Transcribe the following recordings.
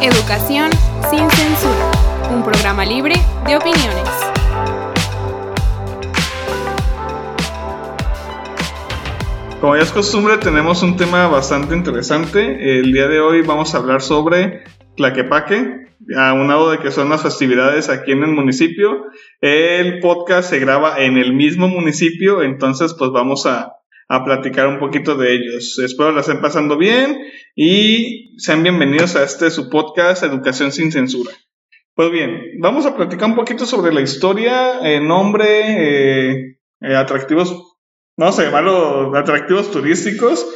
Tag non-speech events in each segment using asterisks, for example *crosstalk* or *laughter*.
Educación sin censura, un programa libre de opiniones. Como ya es costumbre, tenemos un tema bastante interesante. El día de hoy vamos a hablar sobre Tlaquepaque, aunado de que son las festividades aquí en el municipio. El podcast se graba en el mismo municipio, entonces pues vamos a, a platicar un poquito de ellos. Espero la estén pasando bien y sean bienvenidos a este su podcast Educación sin Censura. Pues bien, vamos a platicar un poquito sobre la historia, eh, nombre, eh, eh, atractivos vamos a llamarlo atractivos turísticos.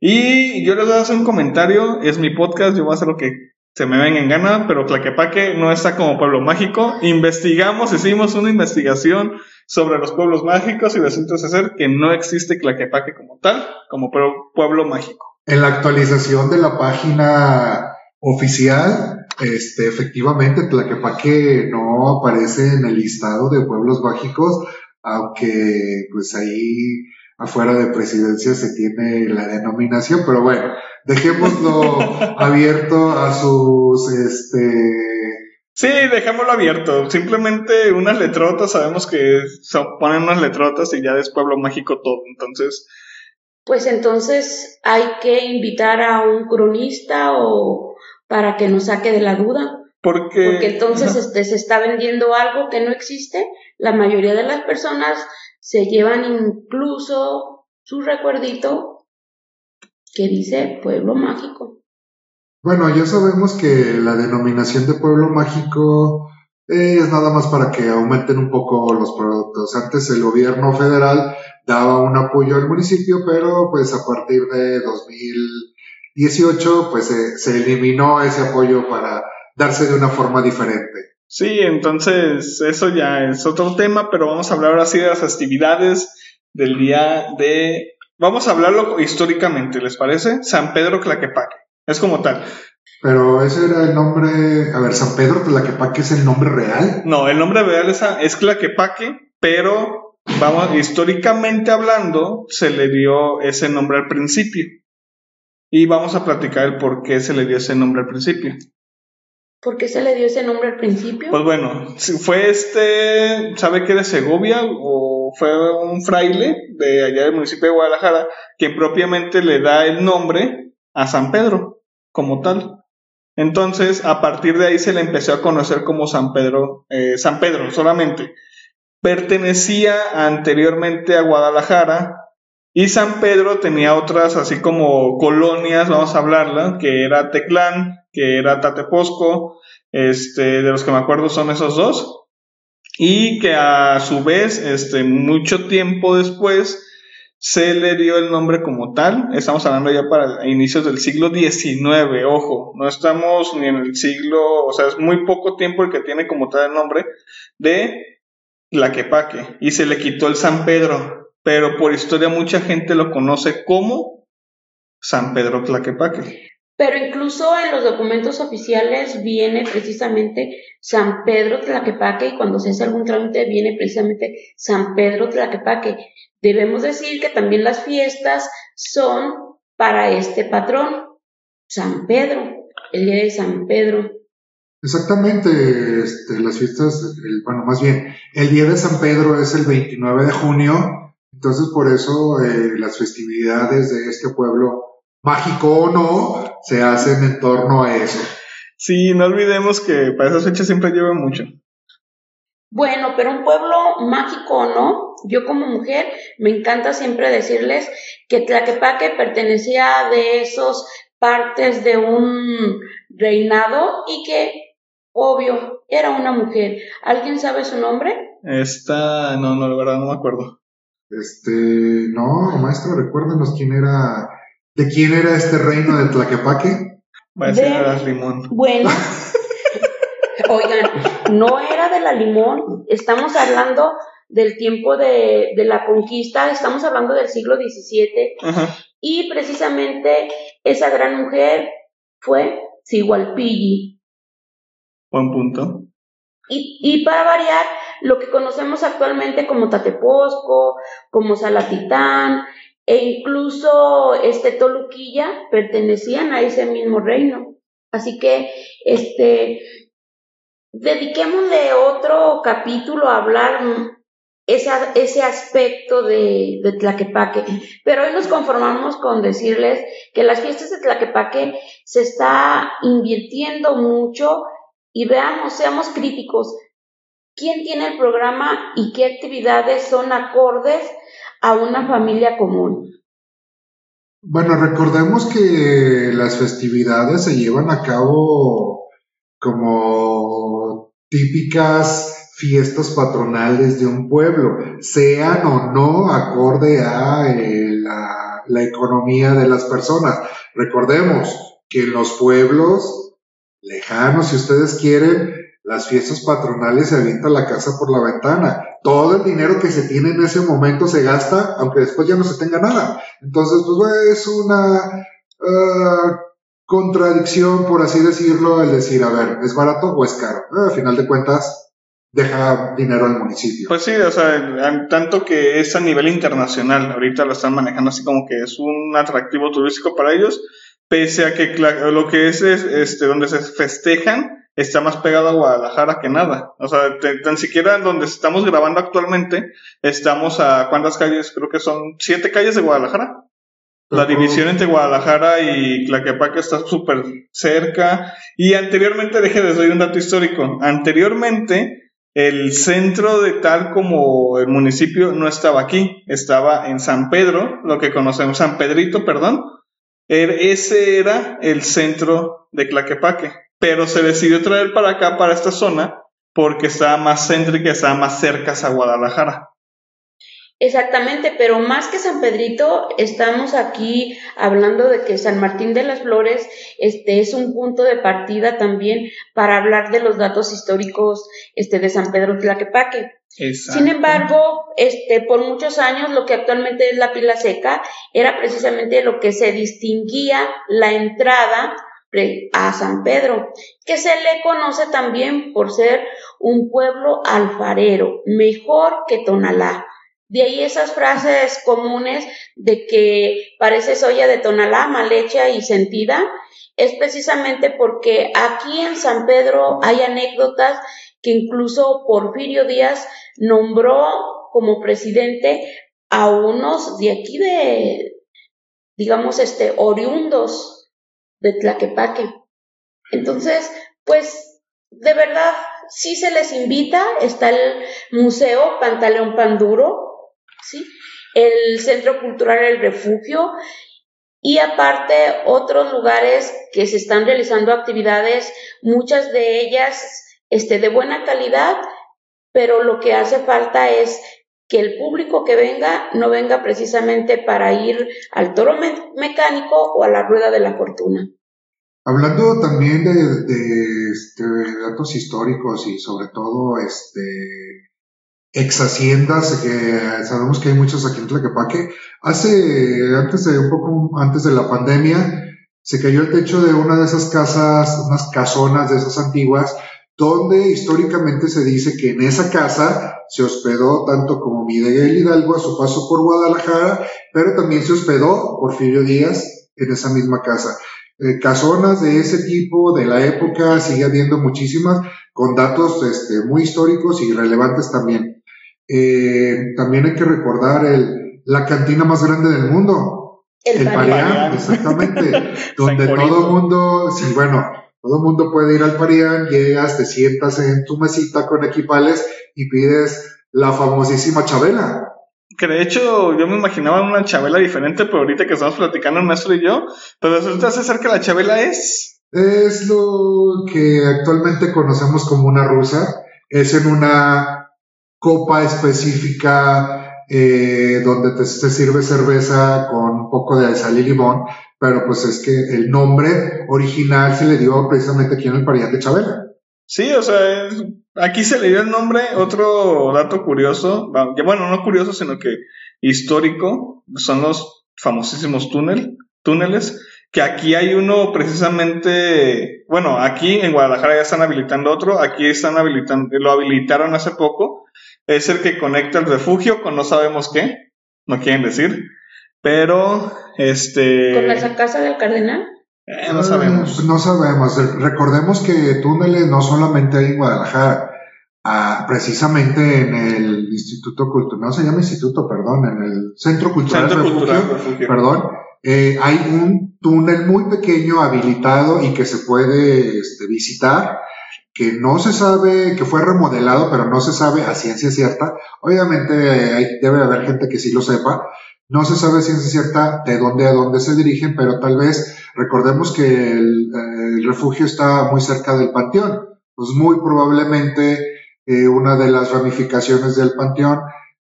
Y yo les voy a hacer un comentario, es mi podcast, yo voy a hacer lo que se me venga en gana, pero Tlaquepaque no está como pueblo mágico. Investigamos, hicimos una investigación sobre los pueblos mágicos y resulta ser que no existe Tlaquepaque como tal, como pueblo mágico. En la actualización de la página oficial, este, efectivamente, Tlaquepaque no aparece en el listado de pueblos mágicos, aunque pues ahí afuera de presidencia se tiene la denominación, pero bueno, dejémoslo abierto a sus este Sí, dejémoslo abierto. Simplemente unas letrotas, sabemos que se ponen unas letrotas y ya es pueblo mágico todo. Entonces. Pues entonces hay que invitar a un cronista o para que nos saque de la duda. Porque, Porque entonces este, se está vendiendo algo que no existe. La mayoría de las personas se llevan incluso su recuerdito que dice pueblo mágico. Bueno, ya sabemos que la denominación de pueblo mágico es nada más para que aumenten un poco los productos. Antes el gobierno federal daba un apoyo al municipio, pero pues a partir de 2018 pues se eliminó ese apoyo para darse de una forma diferente. Sí, entonces eso ya es otro tema, pero vamos a hablar ahora sí de las festividades del día de... Vamos a hablarlo históricamente, ¿les parece? San Pedro Tlaquepaque. Es como tal. Pero ese era el nombre... A ver, San Pedro Tlaquepaque es el nombre real. No, el nombre real es, es Tlaquepaque, pero vamos, históricamente hablando, se le dio ese nombre al principio. Y vamos a platicar el por qué se le dio ese nombre al principio. ¿Por qué se le dio ese nombre al principio? Pues bueno, fue este, ¿sabe qué de Segovia? O fue un fraile de allá del municipio de Guadalajara quien propiamente le da el nombre a San Pedro, como tal. Entonces, a partir de ahí se le empezó a conocer como San Pedro, eh, San Pedro solamente. Pertenecía anteriormente a Guadalajara, y San Pedro tenía otras así como colonias, vamos a hablarla, que era Teclán, que era Tateposco, este, de los que me acuerdo son esos dos, y que a su vez, este, mucho tiempo después, se le dio el nombre como tal, estamos hablando ya para inicios del siglo XIX, ojo, no estamos ni en el siglo, o sea, es muy poco tiempo el que tiene como tal el nombre de Tlaquepaque, y se le quitó el San Pedro, pero por historia mucha gente lo conoce como San Pedro Tlaquepaque. Pero incluso en los documentos oficiales viene precisamente San Pedro Tlaquepaque y cuando se hace algún trámite viene precisamente San Pedro Tlaquepaque. Debemos decir que también las fiestas son para este patrón, San Pedro, el día de San Pedro. Exactamente, este, las fiestas, bueno, más bien, el día de San Pedro es el 29 de junio entonces, por eso eh, las festividades de este pueblo, mágico o no, se hacen en torno a eso. Sí, no olvidemos que para esas fechas siempre lleva mucho. Bueno, pero un pueblo mágico o no, yo como mujer me encanta siempre decirles que Tlaquepaque pertenecía de esos partes de un reinado y que, obvio, era una mujer. ¿Alguien sabe su nombre? Esta, no, no, la verdad no me acuerdo. Este, no, maestro, recuérdenos quién era, de quién era este reino de Tlaquepaque. Las limón. Bueno, *laughs* oigan, no era de la limón, estamos hablando del tiempo de, de la conquista, estamos hablando del siglo XVII, y precisamente esa gran mujer fue Sigualpilli. Buen punto. Y, y para variar, lo que conocemos actualmente como Tateposco, como Salatitán e incluso este Toluquilla pertenecían a ese mismo reino. Así que, este, dediquémosle otro capítulo a hablar esa, ese aspecto de, de, Tlaquepaque. Pero hoy nos conformamos con decirles que las fiestas de Tlaquepaque se está invirtiendo mucho y veamos, seamos críticos. ¿Quién tiene el programa y qué actividades son acordes a una familia común? Bueno, recordemos que las festividades se llevan a cabo como típicas fiestas patronales de un pueblo, sean o no acorde a eh, la, la economía de las personas. Recordemos que en los pueblos lejanos, si ustedes quieren, las fiestas patronales se avienta la casa por la ventana. Todo el dinero que se tiene en ese momento se gasta, aunque después ya no se tenga nada. Entonces, pues es una uh, contradicción, por así decirlo, el decir, a ver, ¿es barato o es caro? Uh, a final de cuentas, deja dinero al municipio. Pues sí, o sea, tanto que es a nivel internacional, ahorita lo están manejando así como que es un atractivo turístico para ellos, pese a que lo que es, es este, donde se festejan está más pegado a Guadalajara que nada. O sea, tan siquiera en donde estamos grabando actualmente, estamos a cuántas calles, creo que son siete calles de Guadalajara. La división entre Guadalajara y Tlaquepaque está súper cerca. Y anteriormente, déjenme les doy un dato histórico. Anteriormente, el centro de tal como el municipio no estaba aquí, estaba en San Pedro, lo que conocemos, San Pedrito, perdón. Er, ese era el centro de Tlaquepaque pero se decidió traer para acá, para esta zona, porque estaba más céntrica, estaba más cerca a Guadalajara. Exactamente, pero más que San Pedrito, estamos aquí hablando de que San Martín de las Flores este, es un punto de partida también para hablar de los datos históricos este, de San Pedro Tlaquepaque. Sin embargo, este, por muchos años lo que actualmente es la pila seca era precisamente lo que se distinguía la entrada a San Pedro, que se le conoce también por ser un pueblo alfarero, mejor que Tonalá. De ahí esas frases comunes de que parece soya de Tonalá, mal hecha y sentida, es precisamente porque aquí en San Pedro hay anécdotas que incluso Porfirio Díaz nombró como presidente a unos de aquí de, digamos, este, oriundos de Tlaquepaque. Entonces, pues, de verdad, sí se les invita, está el Museo Pantaleón Panduro, ¿sí? el Centro Cultural El Refugio y aparte otros lugares que se están realizando actividades, muchas de ellas este, de buena calidad, pero lo que hace falta es que el público que venga no venga precisamente para ir al toro mecánico o a la rueda de la fortuna. Hablando también de, este, datos históricos y sobre todo este, ex haciendas, que sabemos que hay muchos aquí en Tlaquepaque, hace, antes de un poco antes de la pandemia, se cayó el techo de una de esas casas, unas casonas de esas antiguas, donde históricamente se dice que en esa casa se hospedó tanto como Miguel Hidalgo a su paso por Guadalajara, pero también se hospedó Porfirio Díaz en esa misma casa. Eh, casonas de ese tipo de la época sigue habiendo muchísimas, con datos este, muy históricos y relevantes también. Eh, también hay que recordar el, la cantina más grande del mundo. El, Parián, exactamente. *laughs* donde todo el mundo, sí, bueno, todo el mundo puede ir al Parián, llegas, te sientas en tu mesita con equipales y pides la famosísima Chabela. Que de hecho yo me imaginaba una Chabela diferente, pero ahorita que estamos platicando el maestro y yo, pero resulta ser que la Chabela es... Es lo que actualmente conocemos como una rusa. Es en una copa específica eh, donde te, sirve cerveza con un poco de sal y limón, pero pues es que el nombre original se le dio precisamente aquí en el Parián de Chabela. Sí, o sea, aquí se le dio el nombre, otro dato curioso, bueno, no curioso, sino que histórico, son los famosísimos túnel, túneles, que aquí hay uno precisamente, bueno, aquí en Guadalajara ya están habilitando otro, aquí están habilitando, lo habilitaron hace poco, es el que conecta el refugio con no sabemos qué, no quieren decir, pero este... ¿Con la casa del cardenal? Eh, no sabemos. Eh, no sabemos. Recordemos que túneles no solamente hay en Guadalajara. Ah, precisamente en el Instituto Cultural, no se llama Instituto, perdón, en el Centro Cultural, Centro Refugio, Cultural Refugio. perdón, eh, hay un túnel muy pequeño habilitado y que se puede este, visitar, que no se sabe, que fue remodelado, pero no se sabe a ciencia cierta. Obviamente eh, hay- debe haber gente que sí lo sepa. No se sabe ciencia cierta de dónde a dónde se dirigen, pero tal vez recordemos que el, eh, refugio está muy cerca del panteón. Pues muy probablemente eh, una de las ramificaciones del panteón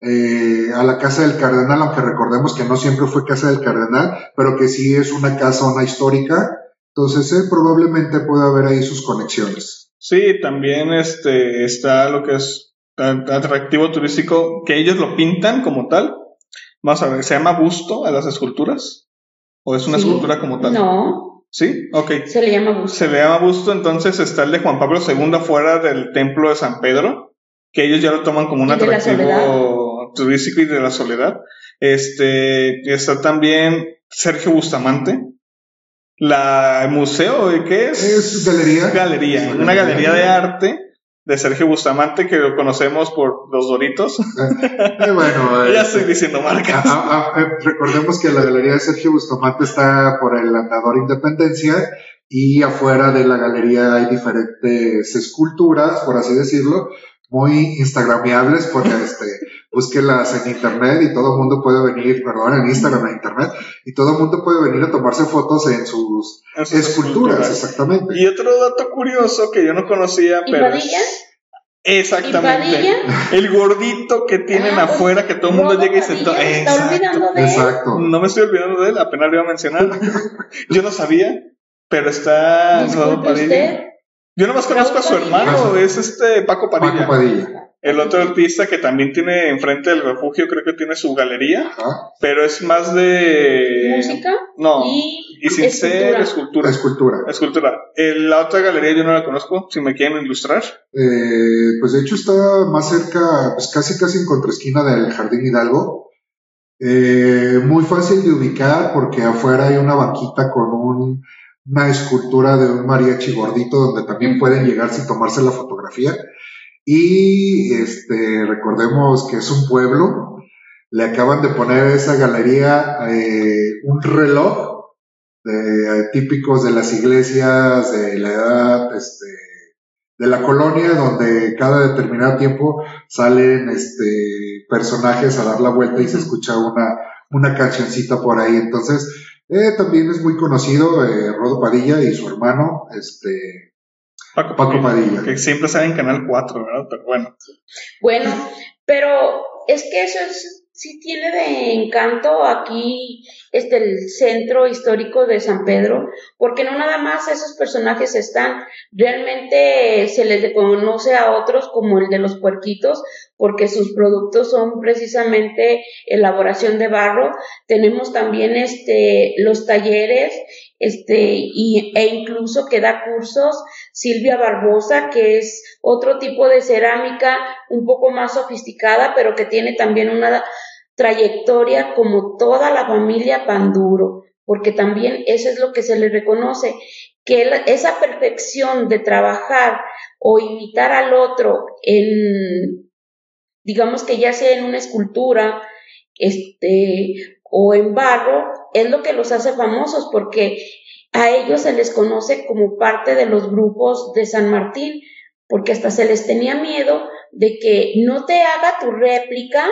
eh, a la casa del cardenal, aunque recordemos que no siempre fue casa del cardenal, pero que sí es una casa, una histórica. Entonces, probablemente pueda haber ahí sus conexiones. Sí, también este, está lo que es atractivo turístico, que ellos lo pintan como tal. Vamos a ver, ¿se llama busto a las esculturas? ¿O es una Sí. escultura como tal? No, Sí, ok. se le llama busto. Se le llama busto, entonces está el de Juan Pablo II afuera del templo de San Pedro, que ellos ya lo toman como un atractivo turístico y de la soledad. Este, está también Sergio Bustamante, la el museo, ¿de ¿qué es? Es galería. Galería, Es una galería de arte de Sergio Bustamante que lo conocemos por los Doritos. Eh, bueno, eh, *laughs* ya estoy diciendo marcas. Recordemos que la galería de Sergio Bustamante está por el andador Independencia y afuera de la galería hay diferentes esculturas, por así decirlo, muy instagramiables, porque este, búsquelas en internet y todo el mundo puede venir, perdón, en Instagram, en internet, y todo el mundo puede venir a tomarse fotos en sus esculturas, exactamente. Y otro dato curioso que yo no conocía, ¿Y pero... Padilla? Exactamente. ¿Y? El gordito que tienen Ah, pues, afuera, que todo el mundo llega y se toma. se está olvidando de él. Exacto. No me estoy olvidando de él, apenas lo iba a mencionar. Yo no sabía, pero está Disculpe Padilla. usted. Yo nomás conozco a su hermano, es este Paco Padilla. Paco Padilla. El otro artista que también tiene enfrente del refugio, creo que tiene su galería, Ajá. pero es más de. Música No. y, Y sin ser escultura. Escultura. Escultura. La otra galería yo no la conozco, si me quieren ilustrar. Eh, pues de hecho está más cerca, pues casi casi en contraesquina del Jardín Hidalgo. Eh, muy fácil de ubicar porque afuera hay una banquita con un- una escultura de un mariachi gordito donde también pueden llegar sin tomarse la fotografía. Y este, recordemos que es un pueblo. Le acaban de poner a esa galería eh, un reloj de, típicos de las iglesias de la edad este, de la colonia donde cada determinado tiempo salen este personajes a dar la vuelta y se escucha una, una cancioncita por ahí. Entonces, eh, también es muy conocido eh, Rodo Padilla y su hermano, este Paco, Paco Padilla. Que siempre sale en Canal 4, ¿verdad? Pero bueno. Bueno, pero es que eso es, sí tiene de encanto aquí este el centro histórico de San Pedro, porque no nada más esos personajes están, realmente se les reconoce a otros como el de los puerquitos, porque sus productos son precisamente elaboración de barro. Tenemos también este los talleres este y, e incluso que da cursos Silvia Barbosa, que es otro tipo de cerámica un poco más sofisticada, pero que tiene también una trayectoria como toda la familia Panduro, porque también eso es lo que se le reconoce, que esa perfección de trabajar o imitar al otro en, digamos que ya sea en una escultura, este, o en barro, es lo que los hace famosos, porque a ellos se les conoce como parte de los grupos de San Martín, porque hasta se les tenía miedo de que no te haga tu réplica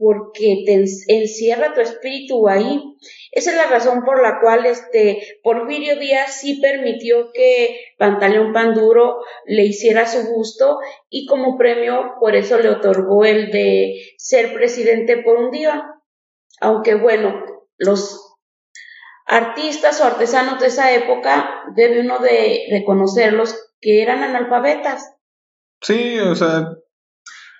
porque te en- encierra tu espíritu ahí. Esa es la razón por la cual este Porfirio Díaz sí permitió que Pantaleón Panduro le hiciera su gusto y como premio por eso le otorgó el de ser presidente por un día. Aunque bueno, los artistas o artesanos de esa época debe uno de reconocerlos que eran analfabetas. Sí, o sea,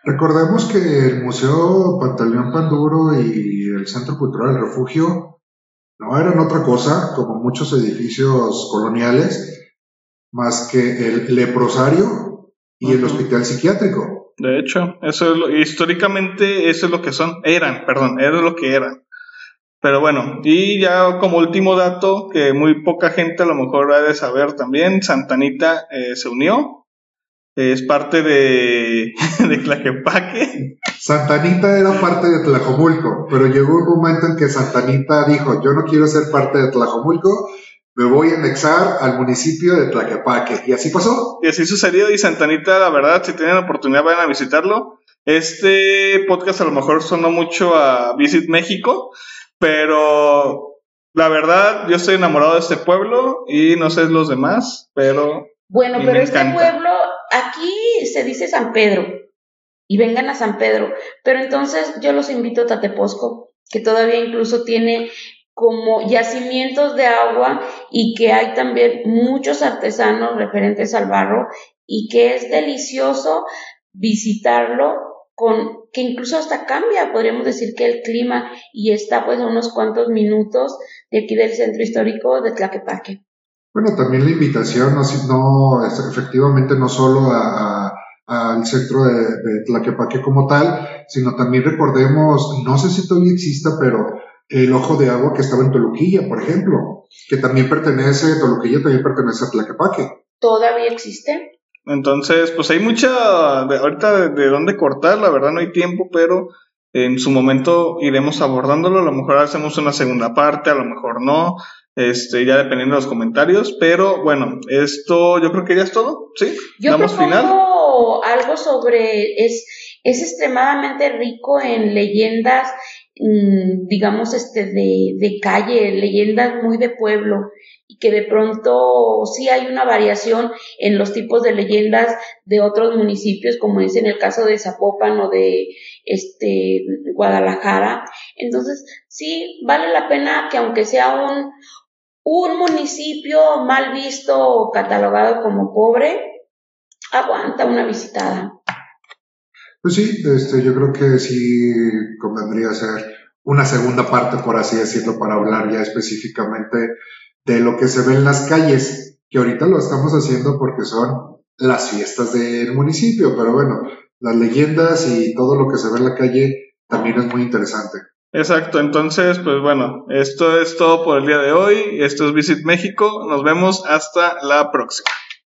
Recordemos que el Museo Pantaleón Panduro y el Centro Cultural El Refugio no eran otra cosa, como muchos edificios coloniales, más que el leprosario y el hospital psiquiátrico. de hecho, eso es lo, históricamente eso es lo que son, eran, perdón, es lo que eran. Pero bueno, y ya como último dato, que muy poca gente a lo mejor ha de saber también, Santanita eh, se unió, es parte de, *laughs* de Tlaquepaque. Santanita era parte de Tlajomulco, pero llegó un momento en que Santanita dijo, yo no quiero ser parte de Tlajomulco, me voy a anexar al municipio de Tlaquepaque. Y así pasó. Y así sucedió, y Santanita, la verdad, si tienen oportunidad, vayan a visitarlo. Este podcast a lo mejor sonó mucho a Visit México, pero la verdad, yo estoy enamorado de este pueblo y no sé los demás, pero... Bueno, pero este pueblo, aquí se dice San Pedro, y vengan a San Pedro, pero entonces yo los invito a Tateposco, que todavía incluso tiene como yacimientos de agua y que hay también muchos artesanos referentes al barro y que es delicioso visitarlo con que incluso hasta cambia, podríamos decir que el clima y está pues a unos cuantos minutos de aquí del centro histórico de Tlaquepaque. Bueno, también la invitación, no, no efectivamente no solo a, al centro de, de, Tlaquepaque como tal, sino también recordemos, no sé si todavía exista, pero el ojo de agua que estaba en Toluquilla, por ejemplo, que también pertenece, Toluquilla también pertenece a Tlaquepaque. ¿Todavía existe? Entonces, pues hay mucha, de, ahorita de, dónde cortar, la verdad no hay tiempo, pero en su momento iremos abordándolo, a lo mejor hacemos una segunda parte, a lo mejor no, este, ya dependiendo de los comentarios, pero bueno, esto yo creo que ya es todo, ¿sí? Yo Damos final. algo sobre, es, es extremadamente rico en leyendas, mm, digamos, este, de, de calle, leyendas muy de pueblo, y que de pronto sí hay una variación en los tipos de leyendas de otros municipios, como es en el caso de Zapopan o de este Guadalajara. Entonces, sí vale la pena que aunque sea un, un municipio mal visto o catalogado como pobre, aguanta una visitada. Pues sí, este, yo creo que sí convendría hacer una segunda parte, por así decirlo, para hablar ya específicamente de lo que se ve en las calles, que ahorita lo estamos haciendo porque son las fiestas del municipio, pero bueno, las leyendas y todo lo que se ve en la calle también es muy interesante. Exacto, entonces, pues bueno, esto es todo por el día de hoy. Esto es Visit México. Nos vemos hasta la próxima.